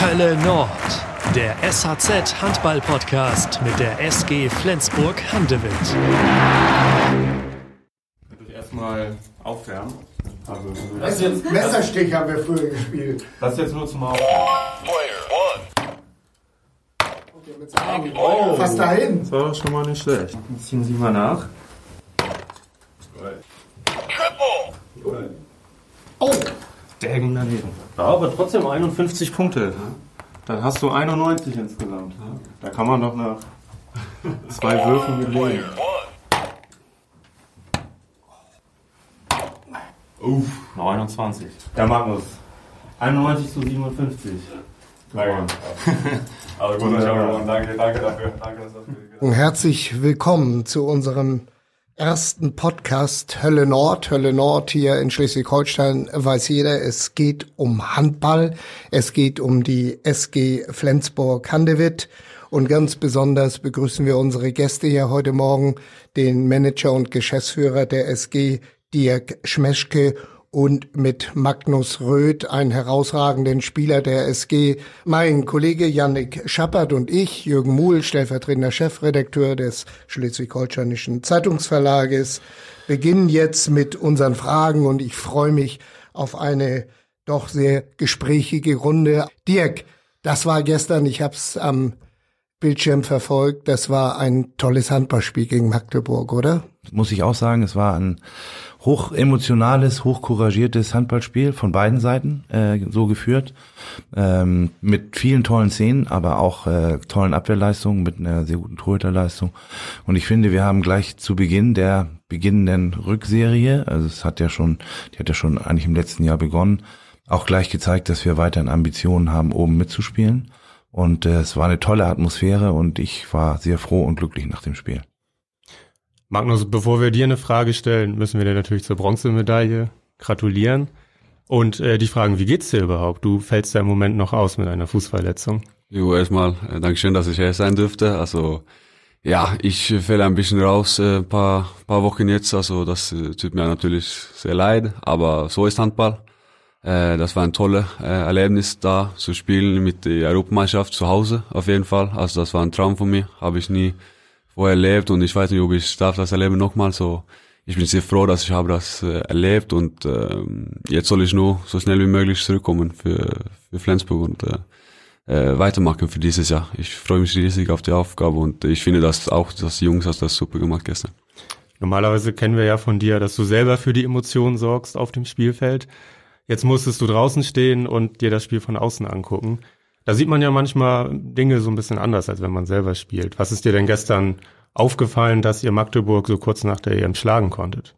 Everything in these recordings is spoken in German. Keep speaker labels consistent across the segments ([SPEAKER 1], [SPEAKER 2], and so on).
[SPEAKER 1] Hölle Nord, der SHZ Handball Podcast mit der SG Flensburg Handewitt.
[SPEAKER 2] Könnt euch erstmal aufwärmen. Also,
[SPEAKER 3] Das jetzt Messerstich haben wir früher gespielt.
[SPEAKER 2] das ist jetzt nur zum Aufwärmen.
[SPEAKER 3] Oh, fast dahin.
[SPEAKER 2] Das war schon mal nicht schlecht. Jetzt ziehen Sie mal nach.
[SPEAKER 3] Oh,
[SPEAKER 2] Daggen daneben. Ja, aber trotzdem 51 Punkte. Dann hast du 91 insgesamt. Da kann man doch nach zwei Würfen gelegen. Uff, 29. Der Magnus. 91 zu 57. Gewonnen.
[SPEAKER 4] Also gut, ich habe gewonnen. Danke, danke dafür. Danke, dass das
[SPEAKER 3] und herzlich willkommen zu unserem ersten Podcast Hölle Nord. Hölle Nord hier in Schleswig-Holstein weiß jeder, es geht um Handball. Es geht um die SG Flensburg-Handewitt. Und ganz besonders begrüßen wir unsere Gäste hier heute Morgen, den Manager und Geschäftsführer der SG, Dirk Schmeschke und mit Magnus Röth, einen herausragenden Spieler der SG. Mein Kollege Yannick Schappert und ich, Jürgen Muhl, stellvertretender Chefredakteur des Schleswig-Holsteinischen Zeitungsverlages, beginnen jetzt mit unseren Fragen und ich freue mich auf eine doch sehr gesprächige Runde. Dirk, das war gestern, ich habe es am Bildschirm verfolgt, das war ein tolles Handballspiel gegen Magdeburg, oder?
[SPEAKER 5] Muss ich auch sagen, es war ein hoch emotionales, hoch couragiertes Handballspiel von beiden Seiten äh, so geführt, ähm, mit vielen tollen Szenen, aber auch äh, tollen Abwehrleistungen, mit einer sehr guten Torhüterleistung. Und ich finde, wir haben gleich zu Beginn der beginnenden Rückserie, also es hat ja schon, die hat ja schon eigentlich im letzten Jahr begonnen, auch gleich gezeigt, dass wir weiterhin Ambitionen haben, oben mitzuspielen. Und äh, es war eine tolle Atmosphäre und ich war sehr froh und glücklich nach dem Spiel.
[SPEAKER 6] Magnus, bevor wir dir eine Frage stellen, müssen wir dir natürlich zur Bronzemedaille gratulieren und äh, dich fragen, wie geht's dir überhaupt? Du fällst ja im Moment noch aus mit einer Fußverletzung.
[SPEAKER 7] Jo, erstmal äh, Dankeschön, dass ich hier sein dürfte. Also ja, ich fälle ein bisschen raus, äh, paar paar Wochen jetzt. Also das äh, tut mir natürlich sehr leid, aber so ist Handball. Äh, das war ein tolles äh, Erlebnis da zu spielen mit der Europameisterschaft zu Hause auf jeden Fall. Also das war ein Traum von mir, habe ich nie vorher erlebt und ich weiß nicht, ob ich darf das erleben nochmal. So, ich bin sehr froh, dass ich habe das äh, erlebt und äh, jetzt soll ich nur so schnell wie möglich zurückkommen für für Flensburg und äh, äh, weitermachen für dieses Jahr. Ich freue mich riesig auf die Aufgabe und ich finde, dass auch dass die Jungs hast das super gemacht gestern.
[SPEAKER 6] Normalerweise kennen wir ja von dir, dass du selber für die Emotionen sorgst auf dem Spielfeld. Jetzt musstest du draußen stehen und dir das Spiel von außen angucken. Da sieht man ja manchmal Dinge so ein bisschen anders, als wenn man selber spielt. Was ist dir denn gestern aufgefallen, dass ihr Magdeburg so kurz nach der EM schlagen konntet?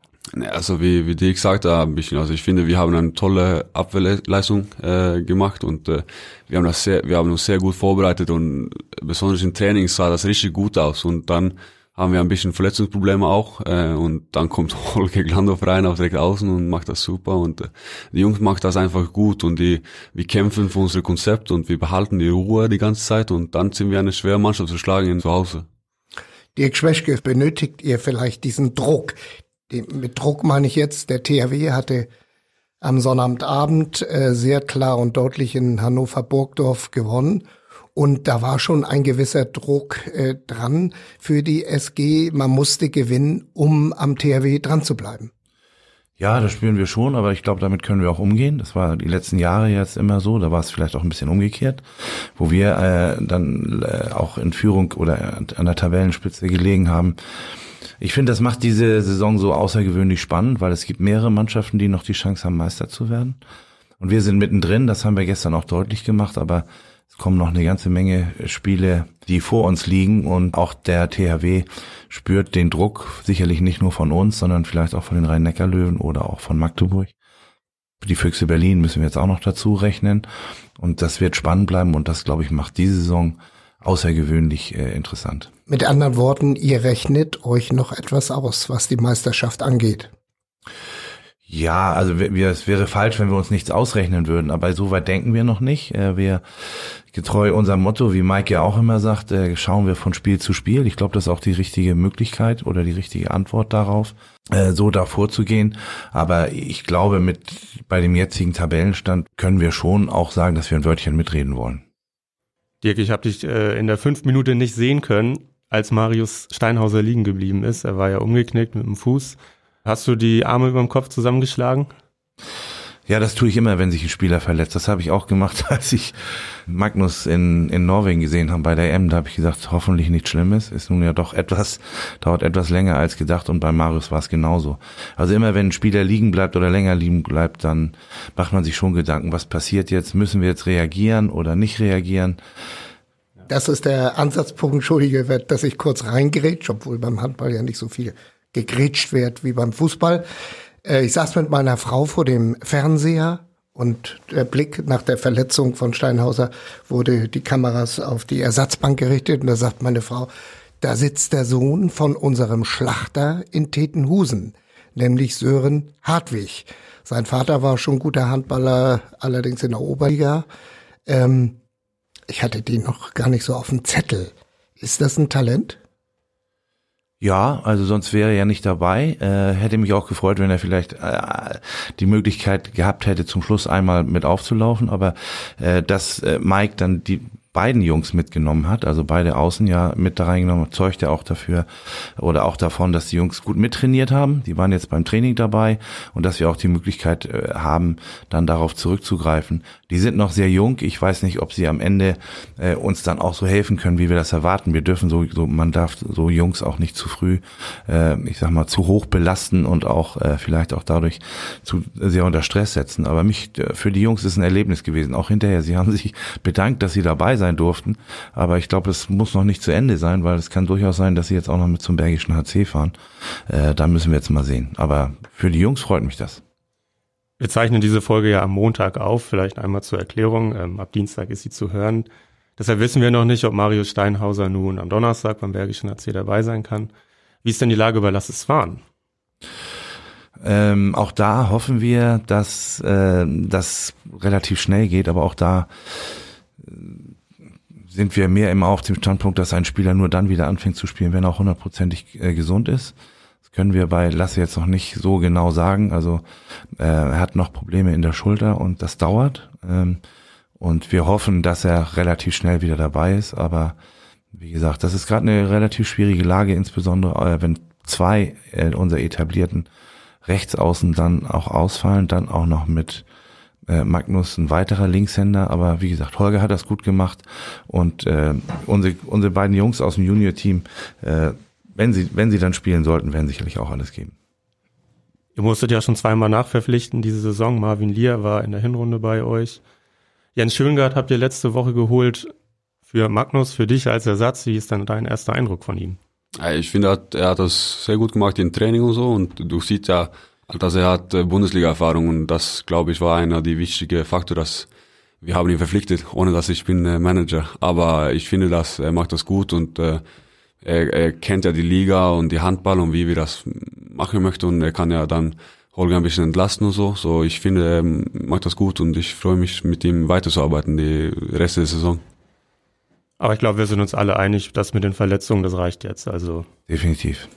[SPEAKER 7] Also wie, wie die gesagt haben, bisschen, also ich finde, wir haben eine tolle Abwehrleistung äh, gemacht und äh, wir haben das sehr, wir haben uns sehr gut vorbereitet und besonders im Training sah das richtig gut aus und dann haben wir ein bisschen Verletzungsprobleme auch äh, und dann kommt Holger Glandorf rein auf direkt außen und macht das super und äh, die Jungs macht das einfach gut und die wir kämpfen für unser Konzept und wir behalten die Ruhe die ganze Zeit und dann sind wir eine schwere Mannschaft zu schlagen in zu Hause.
[SPEAKER 3] Dirk Schweschke, benötigt ihr vielleicht diesen Druck? Den, mit Druck meine ich jetzt, der THW hatte am Sonnabendabend äh, sehr klar und deutlich in Hannover-Burgdorf gewonnen. Und da war schon ein gewisser Druck äh, dran für die SG. Man musste gewinnen, um am THW dran zu bleiben.
[SPEAKER 5] Ja, das spüren wir schon, aber ich glaube, damit können wir auch umgehen. Das war die letzten Jahre jetzt immer so. Da war es vielleicht auch ein bisschen umgekehrt, wo wir äh, dann äh, auch in Führung oder an der Tabellenspitze gelegen haben. Ich finde, das macht diese Saison so außergewöhnlich spannend, weil es gibt mehrere Mannschaften, die noch die Chance haben, Meister zu werden. Und wir sind mittendrin, das haben wir gestern auch deutlich gemacht, aber es kommen noch eine ganze Menge Spiele, die vor uns liegen und auch der THW spürt den Druck, sicherlich nicht nur von uns, sondern vielleicht auch von den Rhein-Neckar-Löwen oder auch von Magdeburg. Die Füchse Berlin müssen wir jetzt auch noch dazu rechnen und das wird spannend bleiben und das, glaube ich, macht diese Saison außergewöhnlich äh, interessant.
[SPEAKER 3] Mit anderen Worten, ihr rechnet euch noch etwas aus, was die Meisterschaft angeht.
[SPEAKER 5] Ja, also wir, es wäre falsch, wenn wir uns nichts ausrechnen würden, aber so weit denken wir noch nicht. Äh, wir getreu unserem Motto, wie Mike ja auch immer sagt, äh, schauen wir von Spiel zu Spiel. Ich glaube, das ist auch die richtige Möglichkeit oder die richtige Antwort darauf, äh, so da vorzugehen. Aber ich glaube, mit bei dem jetzigen Tabellenstand können wir schon auch sagen, dass wir ein Wörtchen mitreden wollen.
[SPEAKER 6] Dirk, ich habe dich in der fünf Minute nicht sehen können, als Marius Steinhauser liegen geblieben ist. Er war ja umgeknickt mit dem Fuß. Hast du die Arme über dem Kopf zusammengeschlagen?
[SPEAKER 5] Ja, das tue ich immer, wenn sich ein Spieler verletzt. Das habe ich auch gemacht, als ich Magnus in, in Norwegen gesehen habe bei der M. Da habe ich gesagt, hoffentlich nichts Schlimmes. Ist nun ja doch etwas, dauert etwas länger als gedacht und bei Marius war es genauso. Also immer wenn ein Spieler liegen bleibt oder länger liegen bleibt, dann macht man sich schon Gedanken, was passiert jetzt? Müssen wir jetzt reagieren oder nicht reagieren?
[SPEAKER 3] Das ist der Ansatzpunkt, entschuldige, dass ich kurz reingrätsche, obwohl beim Handball ja nicht so viel gegrätscht wird wie beim Fußball. Äh, ich saß mit meiner Frau vor dem Fernseher und der Blick nach der Verletzung von Steinhauser wurde die Kameras auf die Ersatzbank gerichtet und da sagt meine Frau, da sitzt der Sohn von unserem Schlachter in Tetenhusen, nämlich Sören Hartwig. Sein Vater war schon guter Handballer, allerdings in der Oberliga. Ähm, ich hatte den noch gar nicht so auf dem Zettel. Ist das ein Talent?
[SPEAKER 5] Ja, also sonst wäre er ja nicht dabei. Äh, hätte mich auch gefreut, wenn er vielleicht äh, die Möglichkeit gehabt hätte, zum Schluss einmal mit aufzulaufen. Aber äh, dass äh, Mike dann die beiden Jungs mitgenommen hat, also beide Außen ja mit da reingenommen, zeugt ja auch dafür oder auch davon, dass die Jungs gut mittrainiert haben. Die waren jetzt beim Training dabei und dass wir auch die Möglichkeit äh, haben, dann darauf zurückzugreifen. Die sind noch sehr jung. Ich weiß nicht, ob sie am Ende äh, uns dann auch so helfen können, wie wir das erwarten. Wir dürfen so, so man darf so Jungs auch nicht zu früh, äh, ich sag mal, zu hoch belasten und auch äh, vielleicht auch dadurch zu sehr unter Stress setzen. Aber mich äh, für die Jungs ist ein Erlebnis gewesen. Auch hinterher. Sie haben sich bedankt, dass sie dabei sein durften. Aber ich glaube, es muss noch nicht zu Ende sein, weil es kann durchaus sein, dass sie jetzt auch noch mit zum Bergischen HC fahren. Äh, da müssen wir jetzt mal sehen. Aber für die Jungs freut mich das.
[SPEAKER 6] Wir zeichnen diese Folge ja am Montag auf, vielleicht einmal zur Erklärung. Ähm, ab Dienstag ist sie zu hören. Deshalb wissen wir noch nicht, ob Marius Steinhauser nun am Donnerstag beim Bergischen AC dabei sein kann. Wie ist denn die Lage bei Lass es fahren?
[SPEAKER 5] Ähm, auch da hoffen wir, dass äh, das relativ schnell geht, aber auch da sind wir mehr immer auf dem Standpunkt, dass ein Spieler nur dann wieder anfängt zu spielen, wenn er auch hundertprozentig äh, gesund ist können wir bei Lasse jetzt noch nicht so genau sagen. Also äh, er hat noch Probleme in der Schulter und das dauert. Ähm, und wir hoffen, dass er relativ schnell wieder dabei ist. Aber wie gesagt, das ist gerade eine relativ schwierige Lage, insbesondere äh, wenn zwei äh, unserer etablierten Rechtsaußen dann auch ausfallen, dann auch noch mit äh, Magnus ein weiterer Linkshänder, aber wie gesagt, Holger hat das gut gemacht und äh, unsere, unsere beiden Jungs aus dem Junior-Team äh, wenn sie, wenn sie dann spielen sollten, werden sicherlich auch alles geben.
[SPEAKER 6] Ihr musstet ja schon zweimal nachverpflichten diese Saison. Marvin Lier war in der Hinrunde bei euch. Jens Schöngard habt ihr letzte Woche geholt für Magnus, für dich als Ersatz. Wie ist dann dein erster Eindruck von ihm?
[SPEAKER 7] Ich finde, er hat das sehr gut gemacht im Training und so. Und du siehst ja, dass er hat äh, Bundesliga-Erfahrung und das, glaube ich, war einer der wichtigen Faktoren, dass wir haben ihn verpflichtet, ohne dass ich bin äh, Manager. Aber ich finde, dass er macht das gut und äh, er, er kennt ja die Liga und die Handball und wie wir das machen möchten und er kann ja dann Holger ein bisschen entlasten und so. So, ich finde, er macht das gut und ich freue mich, mit ihm weiterzuarbeiten, die Reste der Saison.
[SPEAKER 6] Aber ich glaube, wir sind uns alle einig, dass mit den Verletzungen, das reicht jetzt. Also
[SPEAKER 5] definitiv.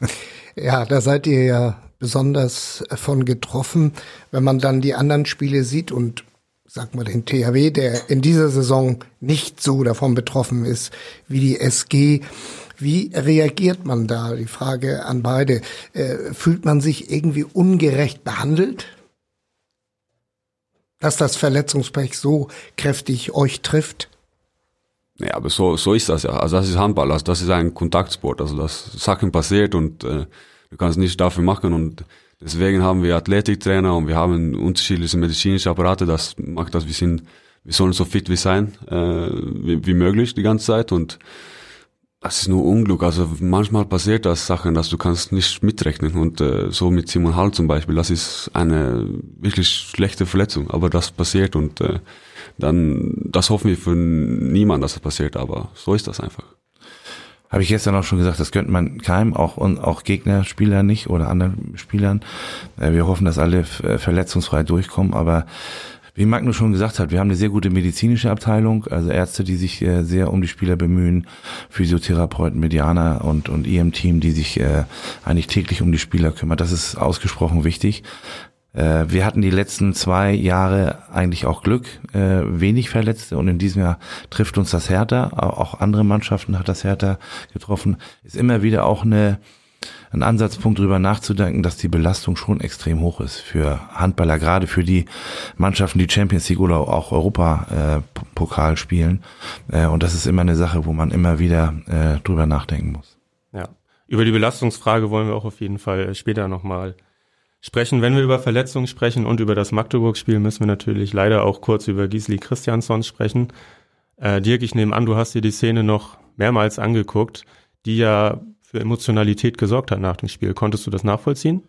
[SPEAKER 3] Ja, da seid ihr ja besonders von getroffen, wenn man dann die anderen Spiele sieht und sag mal, den THW, der in dieser Saison nicht so davon betroffen ist wie die SG. Wie reagiert man da? Die Frage an beide. Äh, fühlt man sich irgendwie ungerecht behandelt? Dass das Verletzungspech so kräftig euch trifft?
[SPEAKER 7] Ja, aber so, so ist das ja. Also das ist Handball, also das ist ein Kontaktsport. Also das Sachen passiert und äh, du kannst nichts dafür machen und Deswegen haben wir Athletiktrainer und wir haben unterschiedliche medizinische Apparate. Das macht das, wir sind, wir sollen so fit wie sein, äh, wie, wie möglich die ganze Zeit und das ist nur Unglück. Also manchmal passiert das Sachen, dass du kannst nicht mitrechnen und äh, so mit Simon Hall zum Beispiel, das ist eine wirklich schlechte Verletzung, aber das passiert und äh, dann, das hoffen wir für niemanden, dass das passiert, aber so ist das einfach.
[SPEAKER 5] Habe ich gestern auch schon gesagt, das könnte man keinem, auch, und auch Gegnerspieler nicht oder anderen Spielern. Äh, wir hoffen, dass alle äh, verletzungsfrei durchkommen, aber wie Magnus schon gesagt hat, wir haben eine sehr gute medizinische Abteilung, also Ärzte, die sich äh, sehr um die Spieler bemühen, Physiotherapeuten, Medianer und, und ihrem Team, die sich eigentlich täglich um die Spieler kümmern. Das ist ausgesprochen wichtig. Äh, wir hatten die letzten zwei Jahre eigentlich auch Glück, äh, wenig Verletzte und in diesem Jahr trifft uns das härter. Auch andere Mannschaften hat das härter getroffen. Ist immer wieder auch eine ein Ansatzpunkt darüber nachzudenken, dass die Belastung schon extrem hoch ist für Handballer, gerade für die Mannschaften, die Champions League oder auch Europa-Pokal äh, spielen. Und das ist immer eine Sache, wo man immer wieder drüber nachdenken muss.
[SPEAKER 6] Ja, über die Belastungsfrage wollen wir auch auf jeden Fall später nochmal sprechen. Wenn wir über Verletzungen sprechen und über das Magdeburg-Spiel, müssen wir natürlich leider auch kurz über Gisli Christiansson sprechen. Äh, Dirk, ich nehme an, du hast dir die Szene noch mehrmals angeguckt, die ja für Emotionalität gesorgt hat nach dem Spiel. Konntest du das nachvollziehen?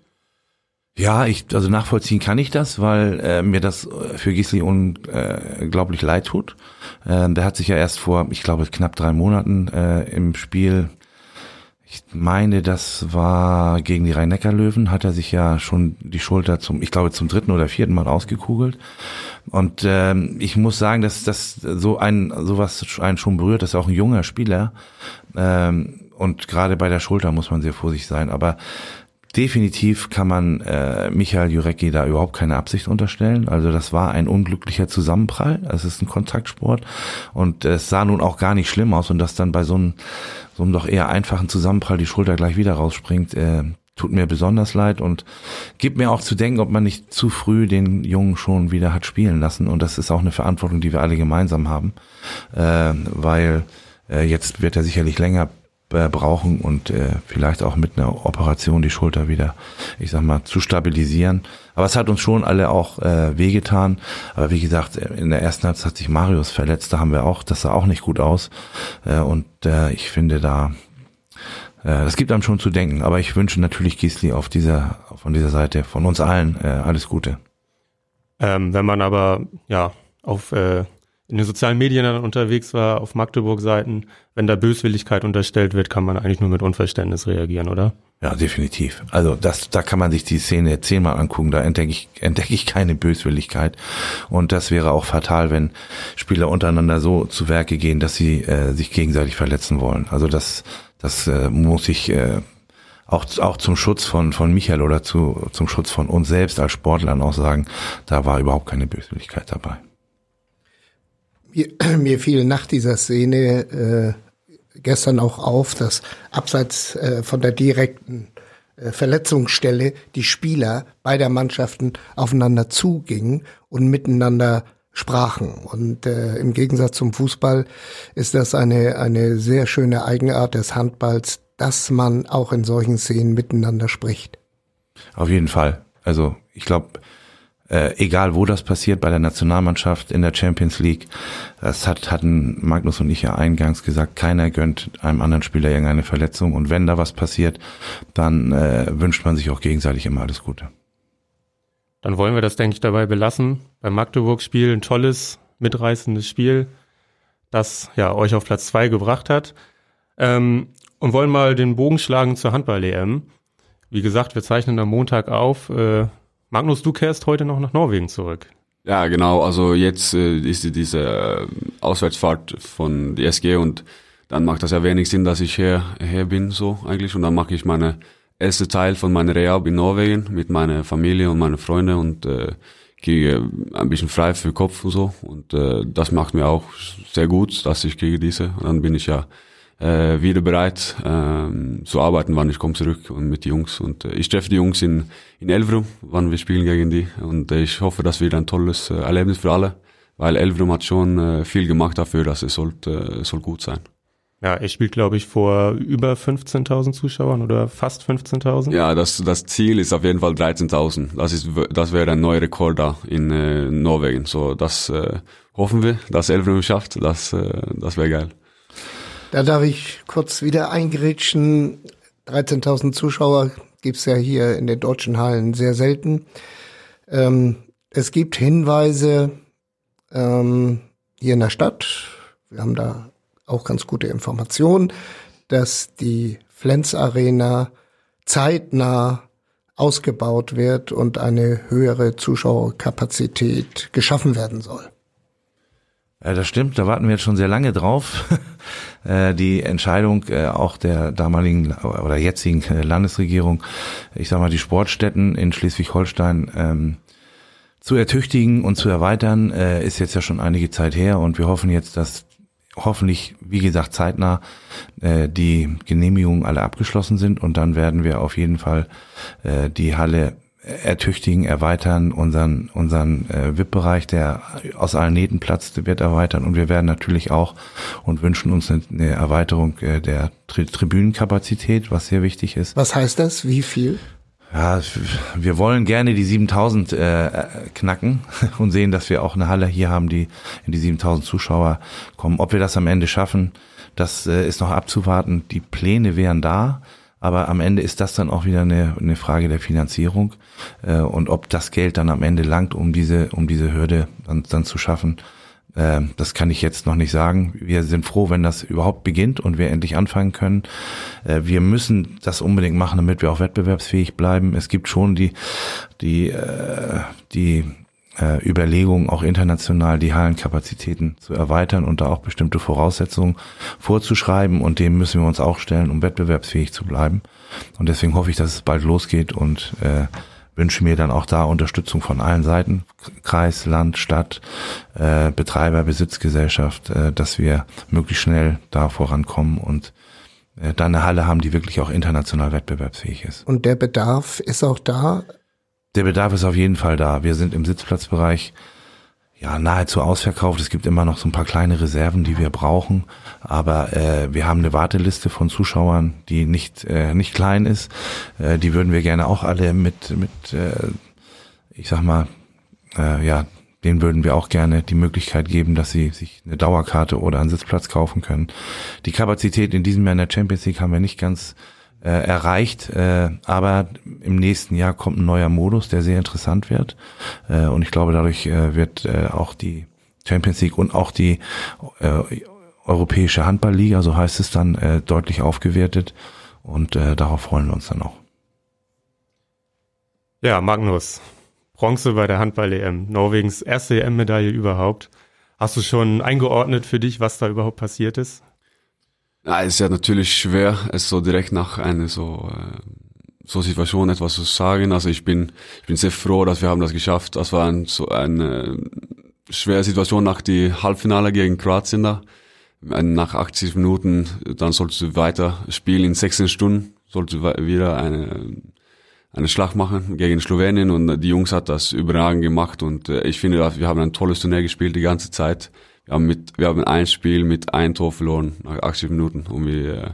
[SPEAKER 5] Ja, ich, also nachvollziehen kann ich das, weil äh, mir das für Gisli unglaublich leid tut. Äh, der hat sich ja erst vor, ich glaube, knapp drei Monaten äh, im Spiel ich meine, das war gegen die Rhein-Neckar-Löwen, hat er sich ja schon die Schulter zum, ich glaube, zum dritten oder vierten Mal ausgekugelt. Und ähm, ich muss sagen, dass das so ein sowas einen schon berührt, das ist auch ein junger Spieler. Ähm, und gerade bei der Schulter muss man sehr vorsichtig sein. Aber Definitiv kann man äh, Michael Jurecki da überhaupt keine Absicht unterstellen. Also das war ein unglücklicher Zusammenprall. Es ist ein Kontaktsport und es sah nun auch gar nicht schlimm aus und dass dann bei so einem, so einem doch eher einfachen Zusammenprall die Schulter gleich wieder rausspringt, äh, tut mir besonders leid und gibt mir auch zu denken, ob man nicht zu früh den Jungen schon wieder hat spielen lassen. Und das ist auch eine Verantwortung, die wir alle gemeinsam haben, äh, weil äh, jetzt wird er sicherlich länger äh, brauchen und äh, vielleicht auch mit einer Operation die Schulter wieder, ich sag mal, zu stabilisieren. Aber es hat uns schon alle auch äh, wehgetan. Aber wie gesagt, in der ersten Halbzeit hat sich Marius verletzt, da haben wir auch, das sah auch nicht gut aus. Äh, und äh, ich finde da, äh, das gibt einem schon zu denken. Aber ich wünsche natürlich Gisli auf dieser, von dieser Seite, von uns allen, äh, alles Gute.
[SPEAKER 6] Ähm, wenn man aber ja auf äh, in den sozialen Medien dann unterwegs war, auf Magdeburg-Seiten, wenn da Böswilligkeit unterstellt wird, kann man eigentlich nur mit Unverständnis reagieren, oder?
[SPEAKER 5] Ja, definitiv. Also das, da kann man sich die Szene zehnmal angucken, da entdecke ich, entdecke ich keine Böswilligkeit. Und das wäre auch fatal, wenn Spieler untereinander so zu Werke gehen, dass sie äh, sich gegenseitig verletzen wollen. Also das, das äh, muss ich äh, auch, auch zum Schutz von, von Michael oder zu, zum Schutz von uns selbst als Sportlern auch sagen, da war überhaupt keine Böswilligkeit dabei.
[SPEAKER 3] Mir, mir fiel nach dieser Szene äh, gestern auch auf, dass abseits äh, von der direkten äh, Verletzungsstelle die Spieler beider Mannschaften aufeinander zugingen und miteinander sprachen. Und äh, im Gegensatz zum Fußball ist das eine, eine sehr schöne Eigenart des Handballs, dass man auch in solchen Szenen miteinander spricht.
[SPEAKER 5] Auf jeden Fall. Also ich glaube, äh, egal wo das passiert, bei der Nationalmannschaft, in der Champions League. Das hat, hatten Magnus und ich ja eingangs gesagt, keiner gönnt einem anderen Spieler irgendeine Verletzung. Und wenn da was passiert, dann äh, wünscht man sich auch gegenseitig immer alles Gute.
[SPEAKER 6] Dann wollen wir das, denke ich, dabei belassen. Beim Magdeburg-Spiel ein tolles, mitreißendes Spiel, das ja euch auf Platz zwei gebracht hat. Ähm, und wollen mal den Bogen schlagen zur Handball-EM. Wie gesagt, wir zeichnen am Montag auf. Äh, Magnus, du kehrst heute noch nach Norwegen zurück.
[SPEAKER 7] Ja, genau. Also jetzt äh, ist diese äh, Auswärtsfahrt von der SG und dann macht das ja wenig Sinn, dass ich her, her bin so eigentlich und dann mache ich meine erste Teil von meiner Rehab in Norwegen mit meiner Familie und meinen Freunden und äh, kriege ein bisschen frei für Kopf und so und äh, das macht mir auch sehr gut, dass ich kriege diese und dann bin ich ja äh, wieder bereit äh, zu arbeiten, wann ich komme zurück und mit den Jungs. Und äh, ich treffe die Jungs in, in Elverum, wann wir spielen gegen die. Und äh, ich hoffe, das wird ein tolles äh, Erlebnis für alle, weil Elverum hat schon äh, viel gemacht dafür, dass es sollte, äh, soll gut sein.
[SPEAKER 6] Ja, er spielt, glaube ich, vor über 15.000 Zuschauern oder fast 15.000.
[SPEAKER 7] Ja, das, das Ziel ist auf jeden Fall 13.000. Das ist, das wäre ein neuer Rekord da in äh, Norwegen. So, das äh, hoffen wir, dass Elverum schafft. Das, äh, das wäre geil.
[SPEAKER 3] Da darf ich kurz wieder eingrätschen. 13.000 Zuschauer gibt's ja hier in den deutschen Hallen sehr selten. Ähm, es gibt Hinweise ähm, hier in der Stadt. Wir haben da auch ganz gute Informationen, dass die Flens Arena zeitnah ausgebaut wird und eine höhere Zuschauerkapazität geschaffen werden soll.
[SPEAKER 5] Äh, das stimmt, da warten wir jetzt schon sehr lange drauf. Äh, die Entscheidung äh, auch der damaligen oder jetzigen Landesregierung, ich sag mal, die Sportstätten in Schleswig-Holstein ähm, zu ertüchtigen und zu erweitern, äh, ist jetzt ja schon einige Zeit her und wir hoffen jetzt, dass hoffentlich, wie gesagt, zeitnah äh, die Genehmigungen alle abgeschlossen sind und dann werden wir auf jeden Fall äh, die Halle ertüchtigen, erweitern, unseren, unseren äh, VIP-Bereich, der aus allen Nähten platzt, wird erweitern und wir werden natürlich auch und wünschen uns eine, eine Erweiterung äh, der Tri Tribünenkapazität, was sehr wichtig ist.
[SPEAKER 3] Was heißt das? Wie viel?
[SPEAKER 5] Ja, wir wollen gerne die 7000 äh, knacken und sehen, dass wir auch eine Halle hier haben, die in die 7000 Zuschauer kommen. Ob wir das am Ende schaffen, das äh, ist noch abzuwarten. Die Pläne wären da. Aber am Ende ist das dann auch wieder eine, eine Frage der Finanzierung äh, und ob das Geld dann am Ende langt, um diese, um diese Hürde dann, dann zu schaffen. Äh, das kann ich jetzt noch nicht sagen. Wir sind froh, wenn das überhaupt beginnt und wir endlich anfangen können. Äh, wir müssen das unbedingt machen, damit wir auch wettbewerbsfähig bleiben. Es gibt schon die, die, äh, die äh, Überlegungen, auch international die Hallenkapazitäten zu erweitern und da auch bestimmte Voraussetzungen vorzuschreiben und dem müssen wir uns auch stellen, um wettbewerbsfähig zu bleiben. Und deswegen hoffe ich, dass es bald losgeht und äh, wünsche mir dann auch da Unterstützung von allen Seiten, Kreis, Land, Stadt, äh, Betreiber, Besitzgesellschaft, äh, dass wir möglichst schnell da vorankommen und äh, da eine Halle haben, die wirklich auch international wettbewerbsfähig ist.
[SPEAKER 3] Und der Bedarf ist auch da?
[SPEAKER 5] Der Bedarf ist auf jeden Fall da. Wir sind im Sitzplatzbereich ja nahezu ausverkauft. Es gibt immer noch so ein paar kleine Reserven, die wir brauchen, aber äh, wir haben eine Warteliste von Zuschauern, die nicht äh, nicht klein ist. Äh, die würden wir gerne auch alle mit mit äh, ich sag mal äh, ja denen würden wir auch gerne die Möglichkeit geben, dass sie sich eine Dauerkarte oder einen Sitzplatz kaufen können. Die Kapazität in diesem Jahr in der Champions League haben wir nicht ganz äh, erreicht. Äh, aber im nächsten Jahr kommt ein neuer Modus, der sehr interessant wird. Äh, und ich glaube, dadurch äh, wird äh, auch die Champions League und auch die äh, Europäische Handballliga, so heißt es dann, äh, deutlich aufgewertet. Und äh, darauf freuen wir uns dann auch.
[SPEAKER 6] Ja, Magnus, Bronze bei der Handball-EM, Norwegens erste EM-Medaille überhaupt. Hast du schon eingeordnet für dich, was da überhaupt passiert ist?
[SPEAKER 7] Ja, es ist ja natürlich schwer, es so direkt nach einer so, äh, so Situation etwas zu sagen. Also ich bin, ich bin sehr froh, dass wir haben das geschafft. Das war ein, so eine schwere Situation nach die Halbfinale gegen Kroatien da. Nach 80 Minuten, dann solltest du weiter spielen in 16 Stunden, solltest du wieder eine, eine Schlacht machen gegen Slowenien und die Jungs hat das überragend gemacht und äh, ich finde, wir haben ein tolles Turnier gespielt die ganze Zeit wir haben, mit, wir haben ein Spiel mit ein Tor verloren nach 80 Minuten und wir, äh,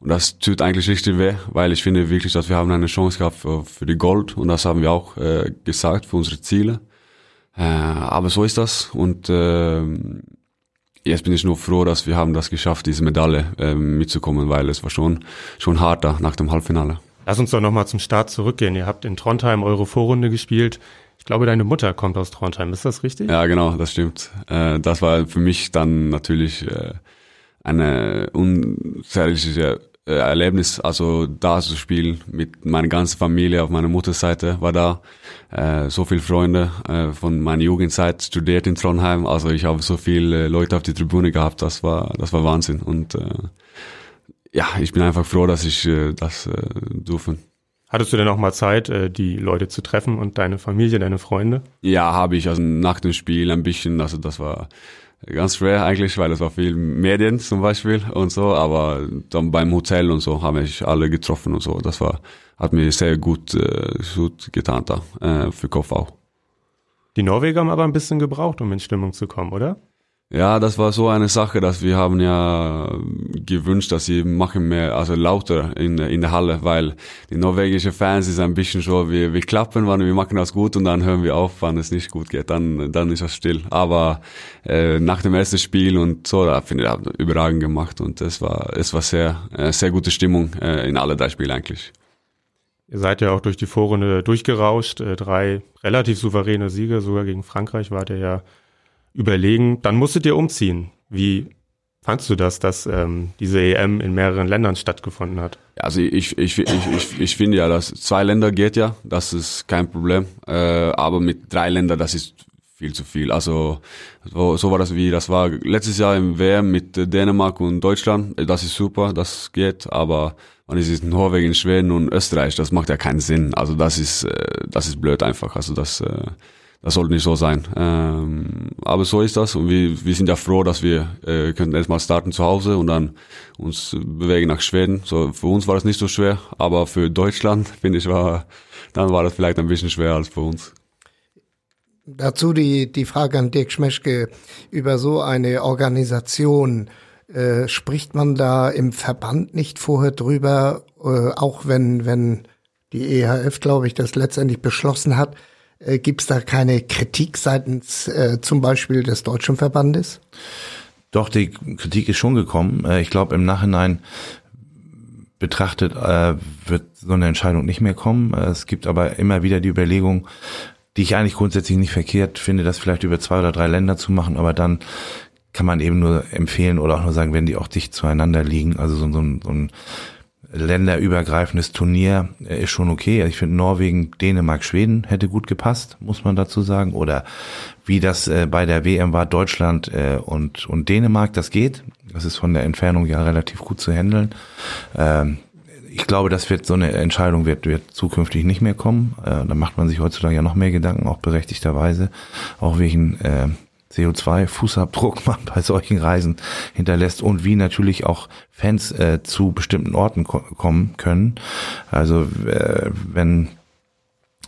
[SPEAKER 7] und das tut eigentlich richtig weh, weil ich finde wirklich, dass wir haben eine Chance gehabt für, für die Gold und das haben wir auch äh, gesagt für unsere Ziele. Äh, aber so ist das und äh, jetzt bin ich nur froh, dass wir haben das geschafft, diese Medaille äh, mitzukommen, weil es war schon schon harter nach dem Halbfinale.
[SPEAKER 6] Lass uns doch nochmal zum Start zurückgehen. Ihr habt in Trondheim eure Vorrunde gespielt. Ich glaube, deine Mutter kommt aus Trondheim, ist das richtig?
[SPEAKER 7] Ja, genau, das stimmt. Äh, das war für mich dann natürlich äh, eine unzerliche äh, Erlebnis, also da zu spielen mit meiner ganzen Familie auf meiner Mutterseite war da. So viele Freunde von meiner Jugendzeit studiert in Trondheim, also ich habe so viele Leute auf die Tribüne gehabt, das war das war Wahnsinn und ja, ich bin einfach froh, dass ich das durfte.
[SPEAKER 6] Hattest du denn auch mal Zeit, äh, die Leute zu treffen und deine Familie, deine Freunde?
[SPEAKER 7] Ja, habe ich. Also nach dem Spiel ein bisschen. Also das war ganz schwer eigentlich, weil es war viel Medien zum Beispiel und so. Aber dann beim Hotel und so haben ich alle getroffen und so. Das war hat mir sehr gut, äh, gut getan da äh, für Kopf auch.
[SPEAKER 6] Die Norweger haben aber ein bisschen gebraucht, um in Stimmung zu kommen, oder?
[SPEAKER 7] Ja, das war so eine Sache, dass wir haben ja gewünscht, dass sie machen mehr, also lauter in, in der Halle, weil die norwegische Fans ist ein bisschen so, wir, wir klappen, wann wir machen das gut und dann hören wir auf, wann es nicht gut geht, dann, dann ist das still. Aber äh, nach dem ersten Spiel und so, da finde ich, haben überragend gemacht und es war, es war sehr, äh, sehr gute Stimmung äh, in alle drei Spiele eigentlich.
[SPEAKER 6] Ihr seid ja auch durch die Vorrunde durchgerauscht, äh, drei relativ souveräne Siege, sogar gegen Frankreich wart ihr ja überlegen. Dann musstet ihr umziehen. Wie fandst du das, dass ähm, diese EM in mehreren Ländern stattgefunden hat?
[SPEAKER 7] Also ich, ich, ich, ich, ich finde ja, dass zwei Länder geht ja, das ist kein Problem. Äh, aber mit drei Ländern, das ist viel zu viel. Also so, so war das wie das war letztes Jahr im WM mit Dänemark und Deutschland. Das ist super, das geht, aber man ist in Norwegen, Schweden und Österreich, das macht ja keinen Sinn. Also das ist äh, das ist blöd einfach. Also das äh, das sollte nicht so sein. Ähm, aber so ist das und wir, wir sind ja froh, dass wir äh, könnten erstmal starten zu Hause und dann uns bewegen nach Schweden. So für uns war das nicht so schwer, aber für Deutschland finde ich war dann war das vielleicht ein bisschen schwerer als für uns.
[SPEAKER 3] Dazu die, die Frage an Dirk Schmeschke über so eine Organisation. Äh, spricht man da im Verband nicht vorher drüber, äh, auch wenn, wenn die EHF, glaube ich, das letztendlich beschlossen hat, äh, Gibt es da keine Kritik seitens äh, zum Beispiel des Deutschen Verbandes?
[SPEAKER 5] Doch, die Kritik ist schon gekommen. Äh, ich glaube, im Nachhinein betrachtet äh, wird so eine Entscheidung nicht mehr kommen. Äh, es gibt aber immer wieder die Überlegung, die ich eigentlich grundsätzlich nicht verkehrt finde, das vielleicht über zwei oder drei Länder zu machen, aber dann kann man eben nur empfehlen oder auch nur sagen, wenn die auch dicht zueinander liegen, also so, so, so ein länderübergreifendes Turnier äh, ist schon okay. Ich finde Norwegen, Dänemark, Schweden hätte gut gepasst, muss man dazu sagen. Oder wie das äh, bei der WM war, Deutschland äh, und, und Dänemark, das geht. Das ist von der Entfernung ja relativ gut zu handeln. Ähm, ich glaube, das wird so eine Entscheidung wird, wird zukünftig nicht mehr kommen. da macht man sich heutzutage ja noch mehr Gedanken, auch berechtigterweise, auch wegen CO2-Fußabdruck man bei solchen Reisen hinterlässt und wie natürlich auch Fans äh, zu bestimmten Orten ko kommen können. Also äh, wenn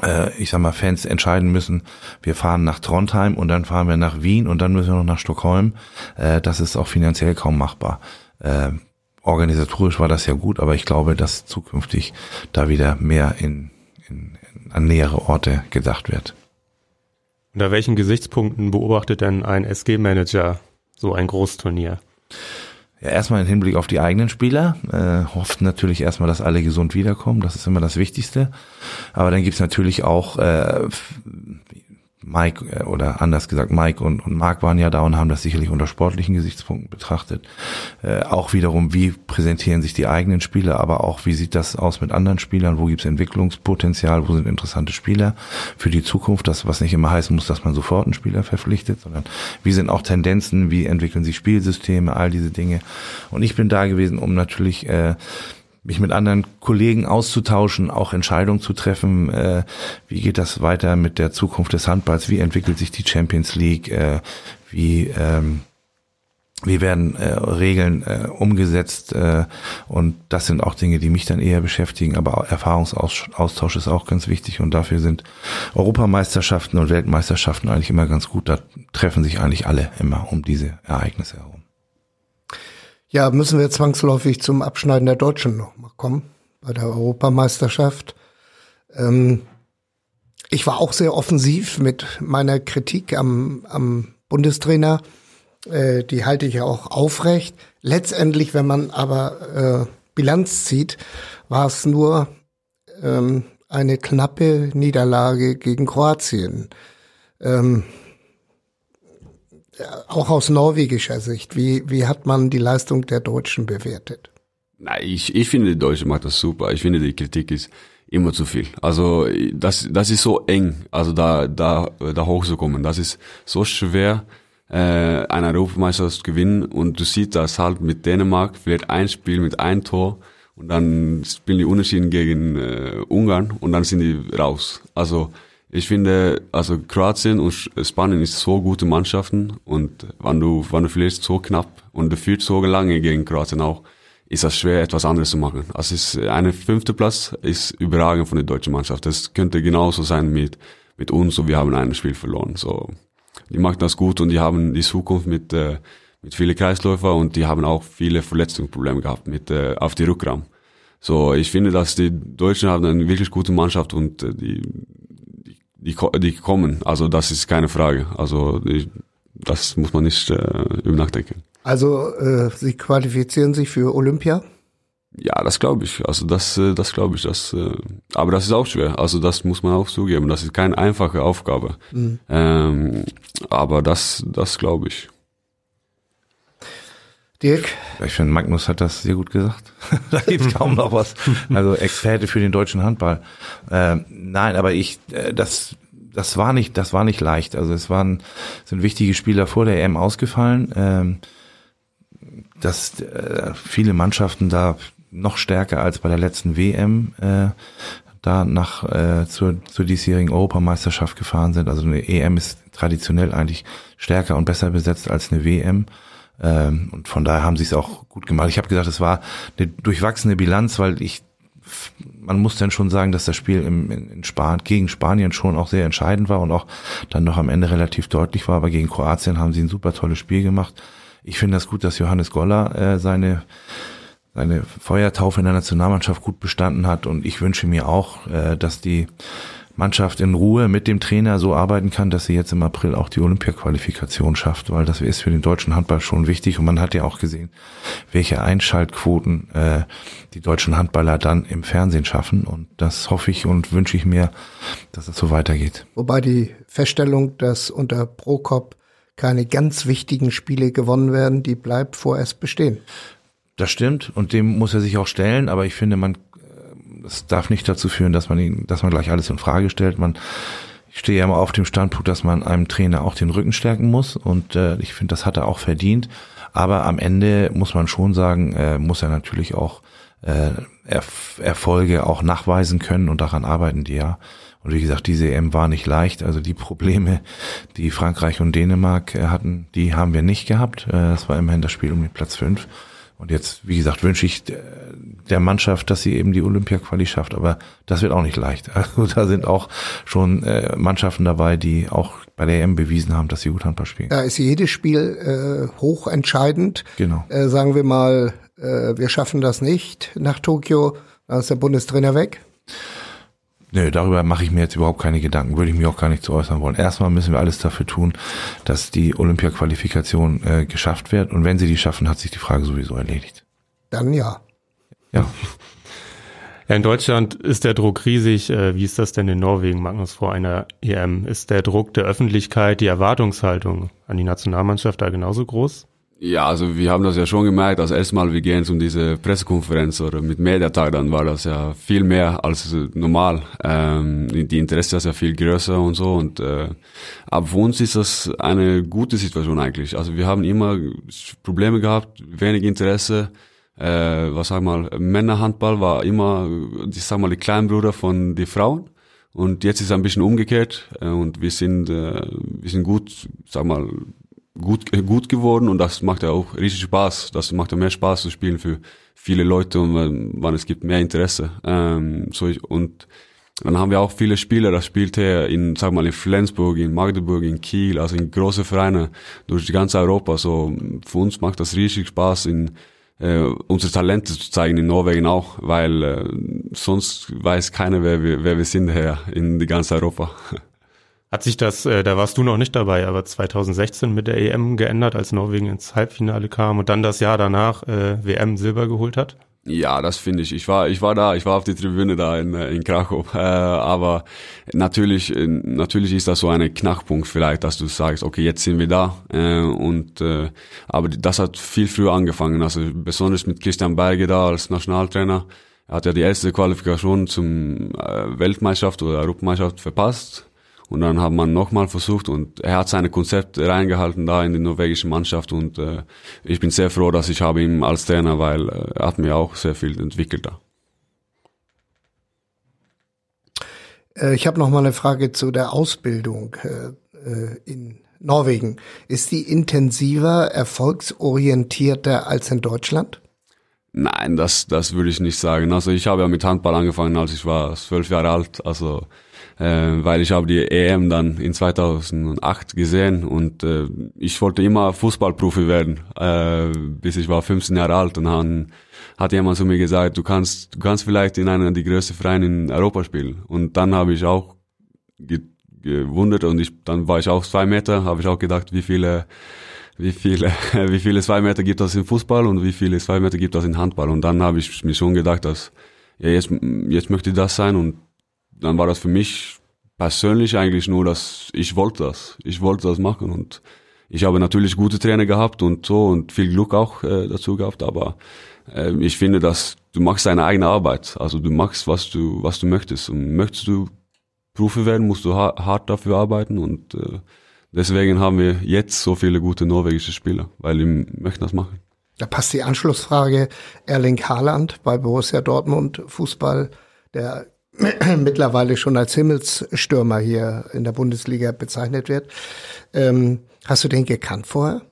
[SPEAKER 5] äh, ich sag mal, Fans entscheiden müssen, wir fahren nach Trondheim und dann fahren wir nach Wien und dann müssen wir noch nach Stockholm, äh, das ist auch finanziell kaum machbar. Äh, organisatorisch war das ja gut, aber ich glaube, dass zukünftig da wieder mehr in, in, in an nähere Orte gedacht wird.
[SPEAKER 6] Unter welchen Gesichtspunkten beobachtet denn ein SG-Manager so ein Großturnier?
[SPEAKER 5] Ja, erstmal im Hinblick auf die eigenen Spieler. Äh, hofft natürlich erstmal, dass alle gesund wiederkommen. Das ist immer das Wichtigste. Aber dann gibt's natürlich auch äh, Mike äh, oder anders gesagt Mike und, und Mark waren ja da und haben das sicherlich unter sportlichen Gesichtspunkten betrachtet. Äh, auch wiederum, wie präsentieren sich die eigenen Spieler, aber auch wie sieht das aus mit anderen Spielern, wo gibt's Entwicklungspotenzial, wo sind interessante Spieler für die Zukunft, das was nicht immer heißen muss, dass man sofort einen Spieler verpflichtet, sondern wie sind auch Tendenzen, wie entwickeln sich Spielsysteme, all diese Dinge. Und ich bin da gewesen, um natürlich äh, mich mit anderen Kollegen auszutauschen, auch Entscheidungen zu treffen. Äh, wie geht das weiter mit der Zukunft des Handballs? Wie entwickelt sich die Champions League? Äh, wie ähm, wie werden äh, Regeln äh, umgesetzt äh, und das sind auch Dinge, die mich dann eher beschäftigen, aber Erfahrungsaustausch ist auch ganz wichtig und dafür sind Europameisterschaften und Weltmeisterschaften eigentlich immer ganz gut. Da treffen sich eigentlich alle immer um diese Ereignisse herum.
[SPEAKER 3] Ja, müssen wir zwangsläufig zum Abschneiden der Deutschen noch mal kommen bei der Europameisterschaft. Ähm, ich war auch sehr offensiv mit meiner Kritik am, am Bundestrainer. Äh, die halte ich ja auch aufrecht. Letztendlich, wenn man aber äh, Bilanz zieht, war es nur ähm, eine knappe Niederlage gegen Kroatien. Ähm, auch aus norwegischer Sicht, wie, wie hat man die Leistung der Deutschen bewertet?
[SPEAKER 7] Na, ich, ich finde, die Deutsche macht das super. Ich finde, die Kritik ist immer zu viel. Also das, das ist so eng, also da, da, da hochzukommen. Das ist so schwer, äh, eine Europameisterschaft zu gewinnen und du siehst das halt mit Dänemark, vielleicht ein Spiel mit ein Tor und dann spielen die Unentschieden gegen äh, Ungarn und dann sind die raus. Also ich finde, also Kroatien und Spanien ist so gute Mannschaften und wenn du, wenn du verlierst so knapp und du fühlst so lange gegen Kroatien auch, ist das schwer, etwas anderes zu machen. Also ist eine fünfte Platz ist überragend von der deutschen Mannschaft. Das könnte genauso sein mit, mit uns und wir haben ein Spiel verloren. So, die machen das gut und die haben die Zukunft mit, äh, mit viele Kreisläufer und die haben auch viele Verletzungsprobleme gehabt mit, äh, auf die Rückraum. So, ich finde, dass die Deutschen haben eine wirklich gute Mannschaft und äh, die, die, die kommen. Also das ist keine Frage. Also die, das muss man nicht äh, über nachdenken.
[SPEAKER 3] Also äh, Sie qualifizieren sich für Olympia?
[SPEAKER 7] Ja, das glaube ich. Also das, äh, das glaube ich. Das, äh, aber das ist auch schwer. Also das muss man auch zugeben. Das ist keine einfache Aufgabe. Mhm. Ähm, aber das, das glaube ich.
[SPEAKER 3] Dirk?
[SPEAKER 5] Ich finde, Magnus hat das sehr gut gesagt. da gibt kaum noch was. Also Experte für den deutschen Handball. Äh, nein, aber ich, äh, das das war nicht, das war nicht leicht. Also es waren, sind wichtige Spieler vor der EM ausgefallen. Ähm, dass äh, viele Mannschaften da noch stärker als bei der letzten WM äh, da nach äh, zur, zur diesjährigen Europameisterschaft gefahren sind. Also eine EM ist traditionell eigentlich stärker und besser besetzt als eine WM. Ähm, und von daher haben sie es auch gut gemacht. Ich habe gesagt, es war eine durchwachsene Bilanz, weil ich man muss dann schon sagen, dass das Spiel im, in Span gegen Spanien schon auch sehr entscheidend war und auch dann noch am Ende relativ deutlich war. Aber gegen Kroatien haben sie ein super tolles Spiel gemacht. Ich finde das gut, dass Johannes Goller äh, seine seine Feuertaufe in der Nationalmannschaft gut bestanden hat und ich wünsche mir auch, äh, dass die Mannschaft in Ruhe mit dem Trainer so arbeiten kann, dass sie jetzt im April auch die Olympiaqualifikation schafft, weil das ist für den deutschen Handball schon wichtig und man hat ja auch gesehen, welche Einschaltquoten äh, die deutschen Handballer dann im Fernsehen schaffen und das hoffe ich und wünsche ich mir, dass es so weitergeht.
[SPEAKER 3] Wobei die Feststellung, dass unter Prokop keine ganz wichtigen Spiele gewonnen werden, die bleibt vorerst bestehen.
[SPEAKER 5] Das stimmt und dem muss er sich auch stellen, aber ich finde, man es darf nicht dazu führen, dass man ihn, dass man gleich alles in Frage stellt. Man ich stehe ja immer auf dem Standpunkt, dass man einem Trainer auch den Rücken stärken muss und äh, ich finde, das hat er auch verdient. Aber am Ende muss man schon sagen, äh, muss er natürlich auch äh, Erf Erfolge auch nachweisen können und daran arbeiten die ja. Und wie gesagt, diese EM war nicht leicht. Also die Probleme, die Frankreich und Dänemark äh, hatten, die haben wir nicht gehabt. Äh, es war immerhin das Spiel um den Platz fünf. Und jetzt, wie gesagt, wünsche ich der Mannschaft, dass sie eben die Olympia-Quali schafft. Aber das wird auch nicht leicht. Also da sind auch schon äh, Mannschaften dabei, die auch bei der EM bewiesen haben, dass sie gut Handball spielen.
[SPEAKER 3] Da ist jedes Spiel äh, hochentscheidend.
[SPEAKER 5] Genau.
[SPEAKER 3] Äh, sagen wir mal, äh, wir schaffen das nicht nach Tokio, dann ist der Bundestrainer weg.
[SPEAKER 5] Nö, darüber mache ich mir jetzt überhaupt keine Gedanken, würde ich mir auch gar nicht zu äußern wollen. Erstmal müssen wir alles dafür tun, dass die Olympia-Qualifikation äh, geschafft wird. Und wenn sie die schaffen, hat sich die Frage sowieso erledigt.
[SPEAKER 3] Dann ja.
[SPEAKER 5] Ja.
[SPEAKER 6] Ja, in Deutschland ist der Druck riesig. Äh, wie ist das denn in Norwegen, Magnus, vor einer EM? Ist der Druck der Öffentlichkeit, die Erwartungshaltung an die Nationalmannschaft da genauso groß?
[SPEAKER 7] Ja, also wir haben das ja schon gemerkt, als erstmal wir gehen zu dieser Pressekonferenz oder mit Mediatag, dann war das ja viel mehr als normal. Ähm, die Interesse ist ja viel größer und so. Und äh, aber uns ist das eine gute Situation eigentlich. Also wir haben immer Probleme gehabt, wenig Interesse. Äh, was sag mal, Männerhandball war immer, ich sag mal, die Kleinbruder von den Frauen. Und jetzt ist es ein bisschen umgekehrt äh, und wir sind, äh, wir sind gut, sag mal, gut, äh, gut geworden und das macht ja auch richtig Spaß. Das macht ja mehr Spaß zu spielen für viele Leute und wann es gibt mehr Interesse. Ähm, so ich, und dann haben wir auch viele Spieler, das spielt er in, sag mal, in Flensburg, in Magdeburg, in Kiel, also in große Vereine durch die ganze Europa. So für uns macht das richtig Spaß, in äh, unsere Talente zu zeigen in Norwegen auch, weil äh, sonst weiß keiner, wer wir, wer wir sind her in die ganze Europa.
[SPEAKER 6] Hat sich das, äh, da warst du noch nicht dabei, aber 2016 mit der EM geändert, als Norwegen ins Halbfinale kam und dann das Jahr danach äh, WM Silber geholt hat?
[SPEAKER 7] Ja, das finde ich. Ich war, ich war da, ich war auf der Tribüne da in, äh, in Krakow. Äh, aber natürlich, äh, natürlich ist das so ein Knackpunkt vielleicht, dass du sagst, okay, jetzt sind wir da. Äh, und äh, aber das hat viel früher angefangen. Also besonders mit Christian Berge da als Nationaltrainer. Er hat ja die erste Qualifikation zum äh, Weltmeisterschaft oder Europameisterschaft verpasst und dann hat man nochmal versucht und er hat seine Konzepte reingehalten da in die norwegische Mannschaft und äh, ich bin sehr froh, dass ich habe ihn als Trainer, weil äh, er hat mir auch sehr viel entwickelt da.
[SPEAKER 3] Äh, ich habe noch mal eine Frage zu der Ausbildung äh, äh, in Norwegen. Ist die intensiver, erfolgsorientierter als in Deutschland?
[SPEAKER 7] Nein, das, das würde ich nicht sagen. Also ich habe ja mit Handball angefangen, als ich war zwölf Jahre alt. Also äh, weil ich habe die EM dann in 2008 gesehen und äh, ich wollte immer Fußballprofi werden, äh, bis ich war 15 Jahre alt und dann hat jemand zu mir gesagt, du kannst, du kannst vielleicht in einer der größten Vereine in Europa spielen. Und dann habe ich auch ge gewundert und ich, dann war ich auch zwei Meter, habe ich auch gedacht, wie viele wie viele, wie viele zwei Meter gibt es im Fußball und wie viele zwei Meter gibt es in Handball. Und dann habe ich mir schon gedacht, dass ja, jetzt, jetzt möchte ich das sein und dann war das für mich persönlich eigentlich nur, dass ich wollte das. Ich wollte das machen und ich habe natürlich gute Trainer gehabt und so und viel Glück auch äh, dazu gehabt, aber äh, ich finde, dass du machst deine eigene Arbeit. Also du machst, was du, was du möchtest. Und möchtest du Profi werden, musst du hart dafür arbeiten und äh, deswegen haben wir jetzt so viele gute norwegische Spieler, weil die möchten das machen.
[SPEAKER 3] Da passt die Anschlussfrage Erling Haaland bei Borussia Dortmund Fußball, der mittlerweile schon als Himmelsstürmer hier in der Bundesliga bezeichnet wird. Ähm, hast du den gekannt vorher?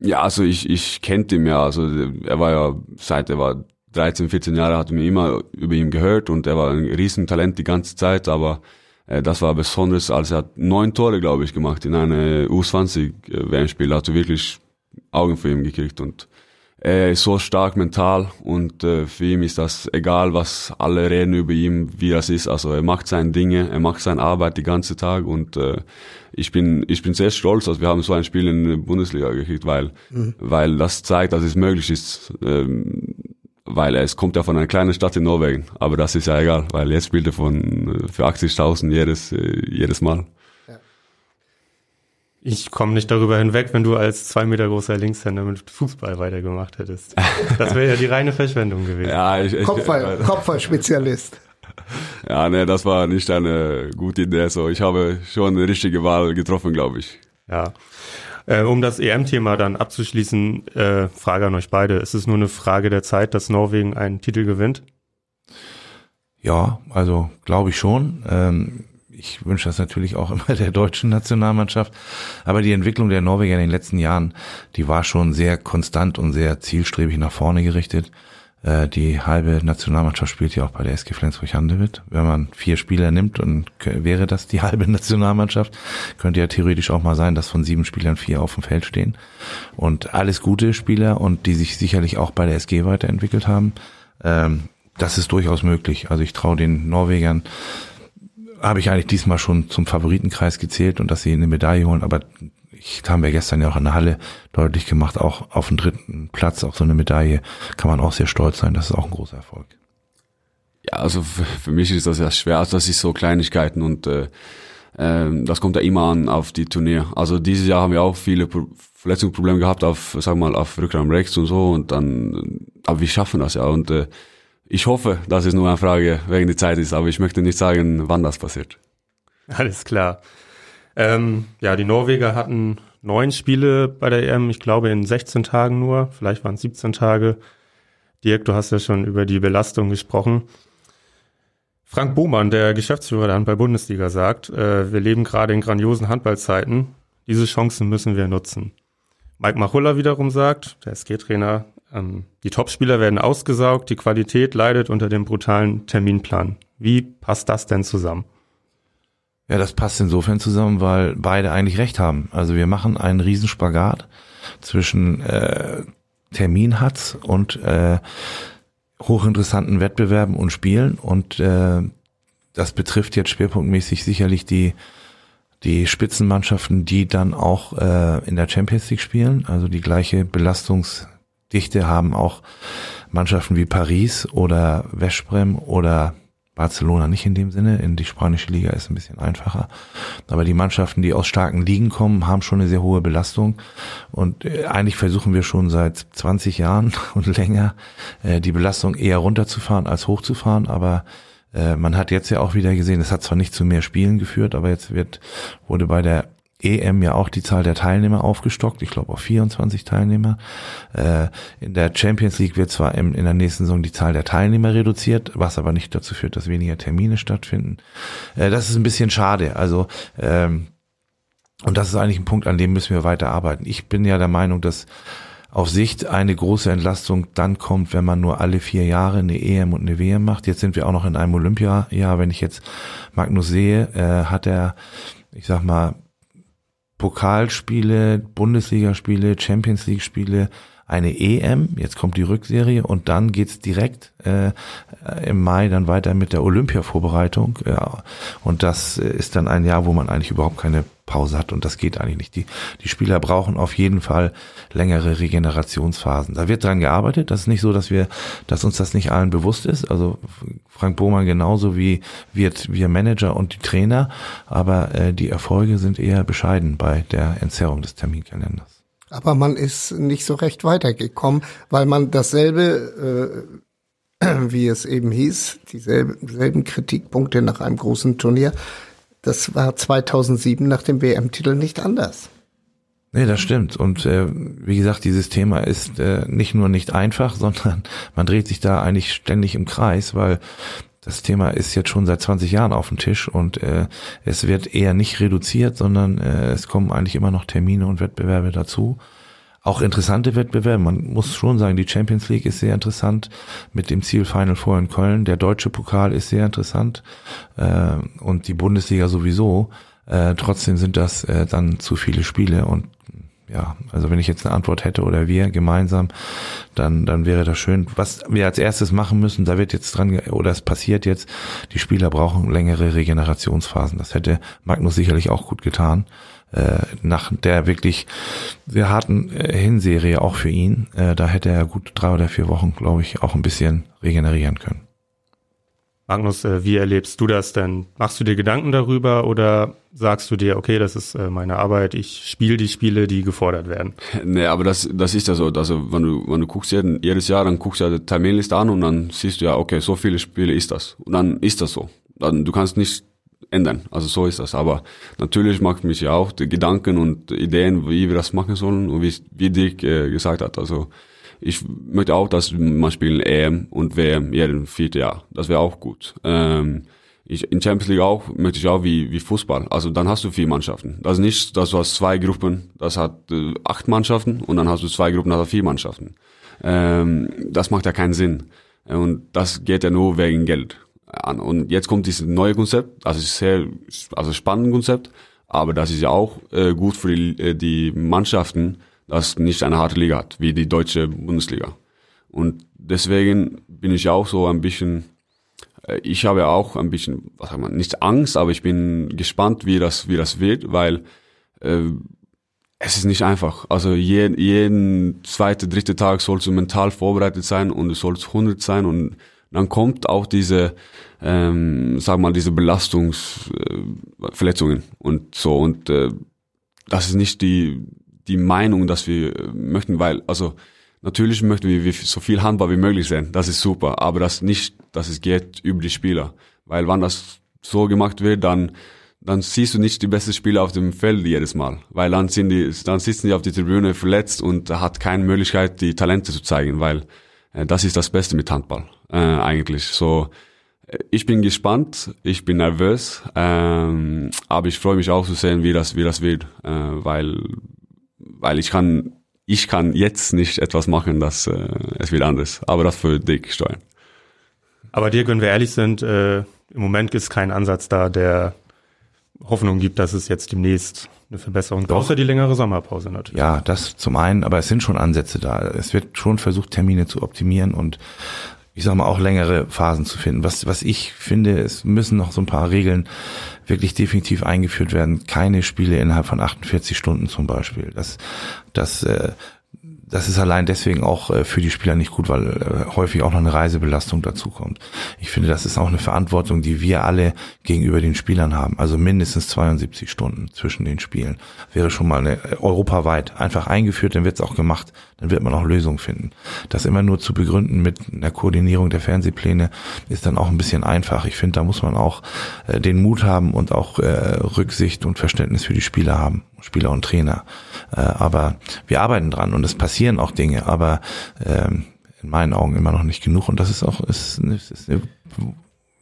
[SPEAKER 7] Ja, also ich, ich kannte ihn ja. Also er war ja, seit er war 13, 14 Jahre, hatte mir immer über ihn gehört und er war ein Riesentalent die ganze Zeit, aber äh, das war besonders, als er hat neun Tore, glaube ich, gemacht in einem U20-WM-Spiel. Da hat er wirklich Augen für ihn gekriegt und er ist so stark mental und äh, für ihn ist das egal, was alle reden über ihn, wie das ist. Also er macht seine Dinge, er macht seine Arbeit die ganze Tag und äh, ich bin ich bin sehr stolz, dass wir haben so ein Spiel in der Bundesliga gekriegt, weil mhm. weil das zeigt, dass es möglich ist. Ähm, weil es kommt ja von einer kleinen Stadt in Norwegen, aber das ist ja egal, weil jetzt spielt er von äh, für 80.000 jedes äh, jedes Mal.
[SPEAKER 6] Ich komme nicht darüber hinweg, wenn du als zwei Meter großer Linkshänder mit Fußball weitergemacht hättest. Das wäre ja die reine Verschwendung gewesen.
[SPEAKER 3] Ja, ich, ich, Kopfball, Kopfballspezialist.
[SPEAKER 7] Ja, ne, das war nicht eine gute Idee. So, ich habe schon eine richtige Wahl getroffen, glaube ich.
[SPEAKER 6] Ja. Äh, um das EM-Thema dann abzuschließen, äh, Frage an euch beide. Ist es nur eine Frage der Zeit, dass Norwegen einen Titel gewinnt?
[SPEAKER 5] Ja, also glaube ich schon. Ähm, ich wünsche das natürlich auch immer der deutschen Nationalmannschaft. Aber die Entwicklung der Norweger in den letzten Jahren, die war schon sehr konstant und sehr zielstrebig nach vorne gerichtet. Äh, die halbe Nationalmannschaft spielt ja auch bei der SG Flensburg-Handewitt. Wenn man vier Spieler nimmt und wäre das die halbe Nationalmannschaft, könnte ja theoretisch auch mal sein, dass von sieben Spielern vier auf dem Feld stehen. Und alles gute Spieler und die sich sicherlich auch bei der SG weiterentwickelt haben. Ähm, das ist durchaus möglich. Also ich traue den Norwegern habe ich eigentlich diesmal schon zum Favoritenkreis gezählt und dass sie eine Medaille holen, aber ich haben wir gestern ja auch in der Halle deutlich gemacht, auch auf dem dritten Platz, auch so eine Medaille, kann man auch sehr stolz sein, das ist auch ein großer Erfolg.
[SPEAKER 7] Ja, also für, mich ist das ja schwer, also das ist so Kleinigkeiten und äh, äh, das kommt ja immer an auf die Turnier. Also dieses Jahr haben wir auch viele Pro Verletzungsprobleme gehabt auf, sag mal, auf Rückraum rechts und so und dann, aber wir schaffen das ja und äh, ich hoffe, dass es nur eine Frage wegen der Zeit ist, aber ich möchte nicht sagen, wann das passiert.
[SPEAKER 6] Alles klar. Ähm, ja, die Norweger hatten neun Spiele bei der EM, ich glaube in 16 Tagen nur, vielleicht waren es 17 Tage. Dirk, du hast ja schon über die Belastung gesprochen. Frank Bohmann, der Geschäftsführer der Handball-Bundesliga, sagt, äh, wir leben gerade in grandiosen Handballzeiten. Diese Chancen müssen wir nutzen. Mike Machulla wiederum sagt, der SG-Trainer, ähm, die Topspieler werden ausgesaugt, die Qualität leidet unter dem brutalen Terminplan. Wie passt das denn zusammen?
[SPEAKER 5] Ja, das passt insofern zusammen, weil beide eigentlich recht haben. Also wir machen einen Riesenspagat zwischen äh, Terminhatz und äh, hochinteressanten Wettbewerben und Spielen und äh, das betrifft jetzt schwerpunktmäßig sicherlich die die Spitzenmannschaften, die dann auch äh, in der Champions League spielen, also die gleiche Belastungs Dichte haben auch Mannschaften wie Paris oder Westbrem oder Barcelona nicht in dem Sinne. In die spanische Liga ist ein bisschen einfacher. Aber die Mannschaften, die aus starken Ligen kommen, haben schon eine sehr hohe Belastung. Und äh, eigentlich versuchen wir schon seit 20 Jahren und länger, äh, die Belastung eher runterzufahren als hochzufahren. Aber äh, man hat jetzt ja auch wieder gesehen, es hat zwar nicht zu mehr Spielen geführt, aber jetzt wird, wurde bei der EM ja auch die Zahl der Teilnehmer aufgestockt, ich glaube auf 24 Teilnehmer. Äh, in der Champions League wird zwar in, in der nächsten Saison die Zahl der Teilnehmer reduziert, was aber nicht dazu führt, dass weniger Termine stattfinden. Äh, das ist ein bisschen schade. Also ähm, und das ist eigentlich ein Punkt, an dem müssen wir weiter arbeiten. Ich bin ja der Meinung, dass auf Sicht eine große Entlastung dann kommt, wenn man nur alle vier Jahre eine EM und eine WM macht. Jetzt sind wir auch noch in einem Olympia-Jahr. Wenn ich jetzt Magnus sehe, äh, hat er, ich sag mal, Pokalspiele, Bundesligaspiele, Champions League Spiele, eine EM, jetzt kommt die Rückserie und dann geht's direkt äh, im Mai dann weiter mit der Olympia-Vorbereitung. Ja. Und das ist dann ein Jahr, wo man eigentlich überhaupt keine Pause hat und das geht eigentlich nicht. Die, die Spieler brauchen auf jeden Fall längere Regenerationsphasen. Da wird dran gearbeitet. Das ist nicht so, dass wir, dass uns das nicht allen bewusst ist. Also Frank Bohmann genauso wie wir, wir Manager und die Trainer. Aber äh, die Erfolge sind eher bescheiden bei der Entzerrung des Terminkalenders.
[SPEAKER 3] Aber man ist nicht so recht weitergekommen, weil man dasselbe, äh, wie es eben hieß, dieselben Kritikpunkte nach einem großen Turnier Das war 2007 nach dem WM-Titel nicht anders.
[SPEAKER 5] Nee, das stimmt. Und äh, wie gesagt, dieses Thema ist äh, nicht nur nicht einfach, sondern man dreht sich da eigentlich ständig im Kreis, weil das Thema ist jetzt schon seit 20 Jahren auf dem Tisch und äh, es wird eher nicht reduziert, sondern äh, es kommen eigentlich immer noch Termine und Wettbewerbe dazu. Auch interessante Wettbewerbe. Man muss schon sagen, die Champions League ist sehr interessant mit dem Ziel Final Four in Köln. Der deutsche Pokal ist sehr interessant äh, und die Bundesliga sowieso. Äh, trotzdem sind das äh, dann zu viele Spiele und ja, also wenn ich jetzt eine Antwort hätte oder wir gemeinsam, dann, dann wäre das schön. Was wir als erstes machen müssen, da wird jetzt dran, oder es passiert jetzt, die Spieler brauchen längere Regenerationsphasen. Das hätte Magnus sicherlich auch gut getan. Äh, nach der wirklich sehr harten äh, Hinserie auch für ihn, äh, da hätte er gut drei oder vier Wochen, glaube ich, auch ein bisschen regenerieren können.
[SPEAKER 6] Magnus, äh, wie erlebst du das denn? Machst du dir Gedanken darüber oder sagst du dir, okay, das ist äh, meine Arbeit, ich spiele die Spiele, die gefordert werden?
[SPEAKER 7] Nee, aber das, das ist ja so. Also wenn du, wenn du guckst jeden, jedes Jahr, dann guckst du ja die Terminliste an und dann siehst du ja, okay, so viele Spiele ist das. Und dann ist das so. Dann, du kannst nicht ändern. Also so ist das. Aber natürlich macht mich ja auch die Gedanken und Ideen, wie wir das machen sollen und wie, wie Dirk äh, gesagt hat. Also ich möchte auch, dass man spielen EM und WM jeden vierten Jahr. Das wäre auch gut. Ähm, ich, in Champions League auch möchte ich auch wie, wie Fußball. Also dann hast du vier Mannschaften. Das ist nicht, dass du hast zwei Gruppen, das hat äh, acht Mannschaften und dann hast du zwei Gruppen, das hat vier Mannschaften. Ähm, das macht ja keinen Sinn. Und das geht ja nur wegen Geld an. Und jetzt kommt dieses neue Konzept, also ist sehr, also spannendes Konzept, aber das ist ja auch äh, gut für die, äh, die Mannschaften, das nicht eine harte Liga hat, wie die deutsche Bundesliga. Und deswegen bin ich auch so ein bisschen, äh, ich habe auch ein bisschen, was sagt man, nicht Angst, aber ich bin gespannt, wie das, wie das wird, weil äh, es ist nicht einfach. Also je, jeden zweite, dritte Tag sollst du mental vorbereitet sein und du sollst 100 sein und dann kommt auch diese, ähm, sag mal, diese Belastungsverletzungen äh, und so und äh, das ist nicht die die Meinung, dass wir möchten, weil, also natürlich möchten wir so viel Handball wie möglich sein, das ist super, aber das nicht, dass es geht über die Spieler, weil wenn das so gemacht wird, dann dann siehst du nicht die besten Spieler auf dem Feld jedes Mal, weil dann sind die, dann sitzen die auf die Tribüne verletzt und hat keine Möglichkeit, die Talente zu zeigen, weil äh, das ist das Beste mit Handball äh, eigentlich. So, äh, ich bin gespannt, ich bin nervös, ähm, aber ich freue mich auch zu sehen, wie das wie das wird, äh, weil weil ich kann, ich kann jetzt nicht etwas machen, dass äh, es wird anders. Aber das für Dick steuern.
[SPEAKER 6] Aber dir, wenn wir ehrlich sind, äh, im Moment ist kein Ansatz da, der Hoffnung gibt, dass es jetzt demnächst eine Verbesserung gibt. Außer die längere Sommerpause natürlich.
[SPEAKER 5] Ja, das zum einen, aber es sind schon Ansätze da. Es wird schon versucht, Termine zu optimieren und ich sag mal auch längere Phasen zu finden. Was, was ich finde, es müssen noch so ein paar Regeln wirklich definitiv eingeführt werden. Keine Spiele innerhalb von 48 Stunden zum Beispiel. Das, das äh, das ist allein deswegen auch äh, für die Spieler nicht gut, weil äh, häufig auch noch eine Reisebelastung dazu kommt. Ich finde, das ist auch eine Verantwortung, die wir alle gegenüber den Spielern haben. Also mindestens 72 Stunden zwischen den Spielen wäre schon mal eine, äh, europaweit einfach eingeführt, dann wird es auch gemacht, dann wird man auch Lösungen finden. Das immer nur zu begründen mit einer Koordinierung der Fernsehpläne ist dann auch ein bisschen einfach. Ich finde, da muss man auch den Mut haben und auch Rücksicht und Verständnis für die Spieler haben. Spieler und Trainer. Äh, aber wir arbeiten dran und es passieren auch Dinge, aber ähm, in meinen Augen immer noch nicht genug. Und das ist auch ist, ist eine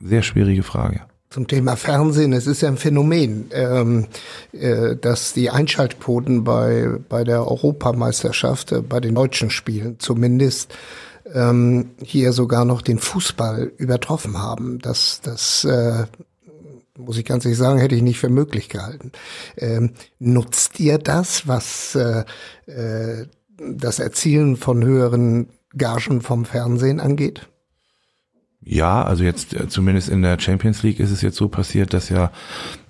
[SPEAKER 5] sehr schwierige Frage.
[SPEAKER 3] Zum Thema Fernsehen, es ist ja ein Phänomen, ähm, äh, dass die Einschaltquoten bei, bei der Europameisterschaft, äh, bei den deutschen Spielen zumindest, ähm, hier sogar noch den Fußball übertroffen haben. Das, das äh, muss ich ganz ehrlich sagen, hätte ich nicht für möglich gehalten. Ähm, nutzt ihr das, was äh, äh, das Erzielen von höheren Gagen vom Fernsehen angeht?
[SPEAKER 5] Ja, also jetzt äh, zumindest in der Champions League ist es jetzt so passiert, dass ja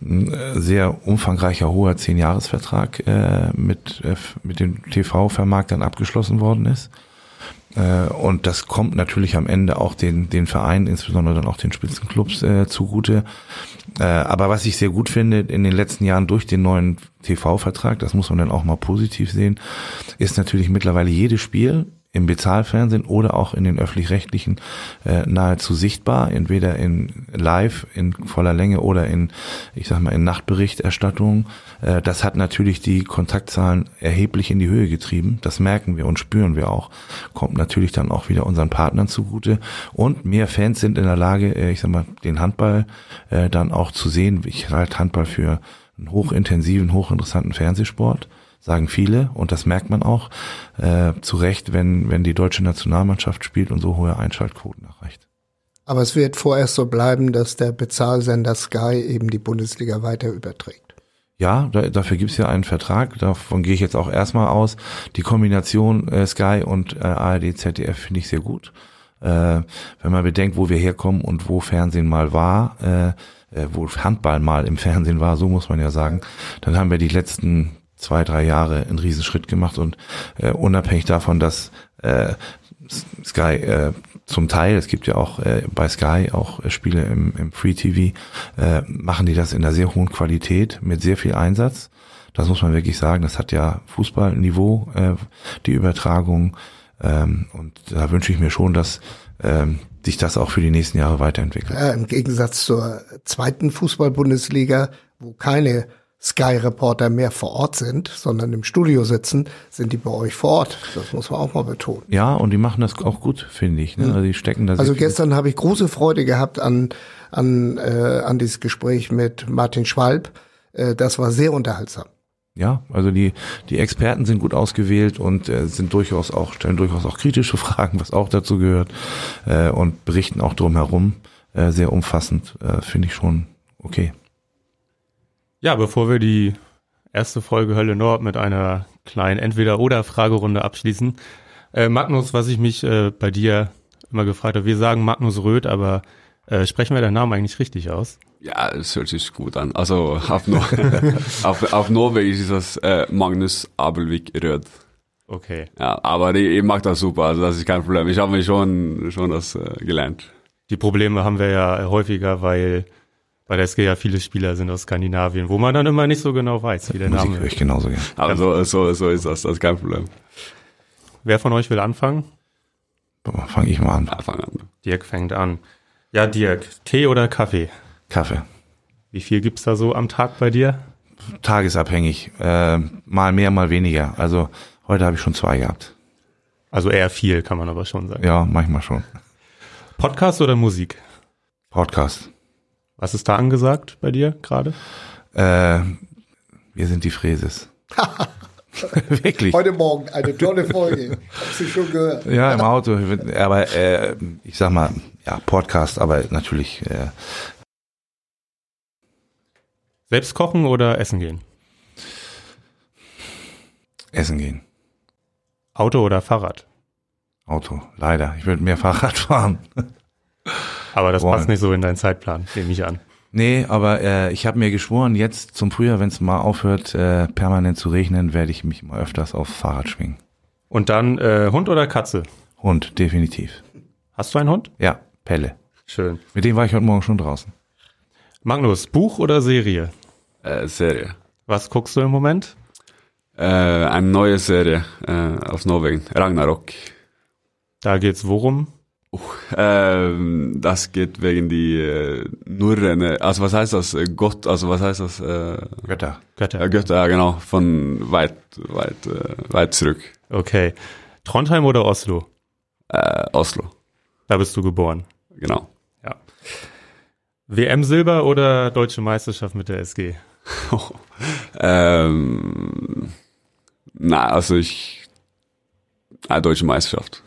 [SPEAKER 5] ein äh, sehr umfangreicher hoher Zehn-Jahres-Vertrag äh, mit, äh, mit dem TV-Vermarktern abgeschlossen worden ist. Äh, und das kommt natürlich am Ende auch den, den Vereinen, insbesondere dann auch den Spitzenclubs äh, zugute. Äh, aber was ich sehr gut finde, in den letzten Jahren durch den neuen TV-Vertrag, das muss man dann auch mal positiv sehen, ist natürlich mittlerweile jedes Spiel im Bezahlfernsehen oder auch in den öffentlich-rechtlichen äh, nahezu sichtbar, entweder in live in voller Länge oder in, ich sag mal, in Nachtberichterstattung. Äh, das hat natürlich die Kontaktzahlen erheblich in die Höhe getrieben. Das merken wir und spüren wir auch. Kommt natürlich dann auch wieder unseren Partnern zugute. Und mehr Fans sind in der Lage, äh, ich sag mal, den Handball äh, dann auch zu sehen. Ich halte Handball für einen hochintensiven, hochinteressanten Fernsehsport sagen viele und das merkt man auch äh, zu Recht, wenn, wenn die deutsche Nationalmannschaft spielt und so hohe Einschaltquoten erreicht.
[SPEAKER 3] Aber es wird vorerst so bleiben, dass der Bezahlsender Sky eben die Bundesliga weiter überträgt.
[SPEAKER 5] Ja, da, dafür gibt's ja einen Vertrag, davon gehe ich jetzt auch erstmal aus. Die Kombination äh, Sky und äh, ARD, ZDF finde ich sehr gut. Äh, wenn man bedenkt, wo wir herkommen und wo Fernsehen mal war, äh, äh, wo Handball mal im Fernsehen war, so muss man ja sagen, dann haben wir die letzten zwei, drei Jahre einen Riesenschritt gemacht und äh, unabhängig davon, dass äh, Sky äh, zum Teil, es gibt ja auch äh, bei Sky auch äh, Spiele im, im Free TV, äh, machen die das in einer sehr hohen Qualität mit sehr viel Einsatz. Das muss man wirklich sagen. Das hat ja Fußballniveau, äh, die Übertragung. Ähm, und da wünsche ich mir schon, dass ähm, sich das auch für die nächsten Jahre weiterentwickelt.
[SPEAKER 3] Ja, Im Gegensatz zur zweiten Fußball-Bundesliga, wo keine Sky-Reporter mehr vor Ort sind, sondern im Studio sitzen, sind die bei euch vor Ort. Das muss man auch mal betonen.
[SPEAKER 5] Ja, und die machen das auch gut, finde ich. Ne? Also die stecken
[SPEAKER 3] Also gestern habe ich große Freude gehabt an an äh, an dieses Gespräch mit Martin Schwalb. Äh, das war sehr unterhaltsam.
[SPEAKER 5] Ja, also die, die Experten sind gut ausgewählt und äh, sind durchaus auch, stellen durchaus auch kritische Fragen, was auch dazu gehört, äh, und berichten auch drumherum äh, sehr umfassend, äh, finde ich schon okay.
[SPEAKER 6] Ja, bevor wir die erste Folge Hölle Nord mit einer kleinen Entweder-Oder-Fragerunde abschließen. Äh, Magnus, was ich mich äh, bei dir immer gefragt habe, wir sagen Magnus Röth, aber äh, sprechen wir deinen Namen eigentlich richtig aus?
[SPEAKER 7] Ja, es hört sich gut an. Also auf, Nor auf, auf Norwegisch ist das äh, Magnus Abelvik Röd.
[SPEAKER 6] Okay.
[SPEAKER 7] Ja, aber ich, ich mag das super, also das ist kein Problem. Ich habe mir schon, schon das äh, gelernt.
[SPEAKER 6] Die Probleme haben wir ja häufiger, weil bei der SG ja viele Spieler sind aus Skandinavien, wo man dann immer nicht so genau weiß, wie der
[SPEAKER 5] Musik
[SPEAKER 6] Name
[SPEAKER 5] höre
[SPEAKER 6] ist.
[SPEAKER 5] ich genauso gern.
[SPEAKER 7] Aber so, so, so ist das, das ist kein Problem.
[SPEAKER 6] Wer von euch will anfangen?
[SPEAKER 5] Fange ich mal an.
[SPEAKER 7] Anfang an.
[SPEAKER 6] Dirk fängt an. Ja, Dirk, Tee oder Kaffee?
[SPEAKER 5] Kaffee.
[SPEAKER 6] Wie viel gibt's da so am Tag bei dir?
[SPEAKER 5] Tagesabhängig. Äh, mal mehr, mal weniger. Also heute habe ich schon zwei gehabt.
[SPEAKER 6] Also eher viel, kann man aber schon sagen.
[SPEAKER 5] Ja, manchmal schon.
[SPEAKER 6] Podcast oder Musik?
[SPEAKER 5] Podcast.
[SPEAKER 6] Was ist da angesagt bei dir gerade?
[SPEAKER 5] Äh, wir sind die Fräses. Wirklich.
[SPEAKER 3] Heute Morgen eine tolle Folge. Hast du schon gehört?
[SPEAKER 5] Ja, im Auto. Aber äh, ich sag mal, ja, Podcast, aber natürlich äh,
[SPEAKER 6] Selbst kochen oder essen gehen?
[SPEAKER 5] essen gehen.
[SPEAKER 6] Auto oder Fahrrad?
[SPEAKER 5] Auto, leider. Ich würde mehr Fahrrad fahren.
[SPEAKER 6] Aber das
[SPEAKER 5] Wollen.
[SPEAKER 6] passt nicht so in deinen Zeitplan, nehme ich an.
[SPEAKER 5] Nee, aber äh, ich habe mir geschworen, jetzt zum Frühjahr, wenn es mal aufhört, äh, permanent zu regnen, werde ich mich mal öfters aufs Fahrrad schwingen.
[SPEAKER 6] Und dann äh, Hund oder Katze?
[SPEAKER 5] Hund, definitiv.
[SPEAKER 6] Hast du einen Hund?
[SPEAKER 5] Ja, Pelle.
[SPEAKER 6] Schön.
[SPEAKER 5] Mit dem war ich heute Morgen schon draußen.
[SPEAKER 6] Magnus, Buch oder Serie?
[SPEAKER 7] Äh, Serie.
[SPEAKER 6] Was guckst du im Moment?
[SPEAKER 7] Äh, eine neue Serie äh, aus Norwegen, Ragnarok.
[SPEAKER 6] Da geht's worum?
[SPEAKER 7] Ähm, das geht wegen die äh, Nurren, also was heißt das? Äh, Gott, also was heißt das? Äh,
[SPEAKER 5] Götter.
[SPEAKER 6] Götter.
[SPEAKER 7] ja, Götter, ja genau, von weit, weit, äh, weit zurück.
[SPEAKER 6] Okay. Trondheim oder Oslo?
[SPEAKER 7] Äh, Oslo,
[SPEAKER 6] Da bist du geboren.
[SPEAKER 7] genau.
[SPEAKER 6] Ja. WM Silber oder Deutsche Meisterschaft mit der SG?
[SPEAKER 7] ähm, na, also ich, äh, deutsche Meisterschaft,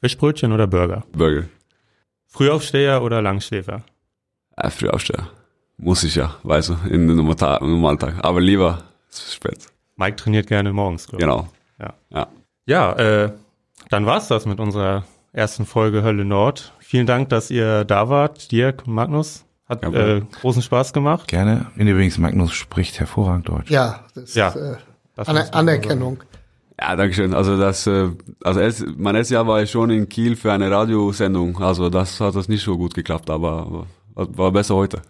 [SPEAKER 6] Fischbrötchen oder Burger?
[SPEAKER 7] Burger,
[SPEAKER 6] Frühaufsteher oder Langschläfer?
[SPEAKER 7] äh, Frühaufsteher. Muss ich ja, weißt du, in den Normaltag, im Normaltag. Aber lieber spät,
[SPEAKER 6] Mike trainiert gerne morgens, glaube ich.
[SPEAKER 7] genau.
[SPEAKER 6] Ja.
[SPEAKER 7] Ja.
[SPEAKER 6] Ja, äh, dann war's das mit unserer ersten Folge Hölle Nord. Vielen Dank, dass ihr da wart, Dirk, Magnus. Hat äh, großen Spaß gemacht.
[SPEAKER 5] Gerne. Und übrigens, Magnus spricht hervorragend Deutsch.
[SPEAKER 3] Ja, das
[SPEAKER 6] Ja.
[SPEAKER 3] ist äh,
[SPEAKER 6] Das
[SPEAKER 3] Aner Anerkennung.
[SPEAKER 7] Ja, danke schön. Also das, äh, also erst, mein erstes Jahr war ich schon in Kiel für eine Radiosendung. Also das hat das nicht so gut geklappt, aber war, besser heute.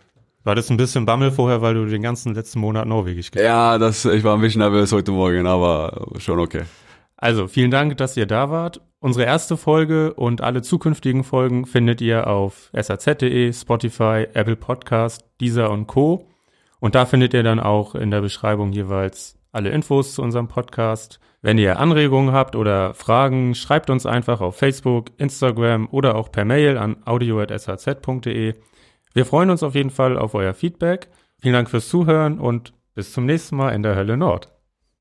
[SPEAKER 6] War das ein bisschen Bammel vorher, weil du den ganzen letzten Monat Norwegisch gelernt
[SPEAKER 7] Ja, das, ich war ein bisschen nervös heute Morgen, aber schon okay.
[SPEAKER 6] Also, vielen Dank, dass ihr da wart. Unsere erste Folge und alle zukünftigen Folgen findet ihr auf saz.de, Spotify, Apple Podcast, Deezer und Co. Und da findet ihr dann auch in der Beschreibung jeweils alle Infos zu unserem Podcast. Wenn ihr Anregungen habt oder Fragen, schreibt uns einfach auf Facebook, Instagram oder auch per Mail an audio.shz.de. Wir freuen uns auf jeden Fall auf euer Feedback. Vielen Dank fürs Zuhören und bis zum nächsten Mal in der Hölle Nord.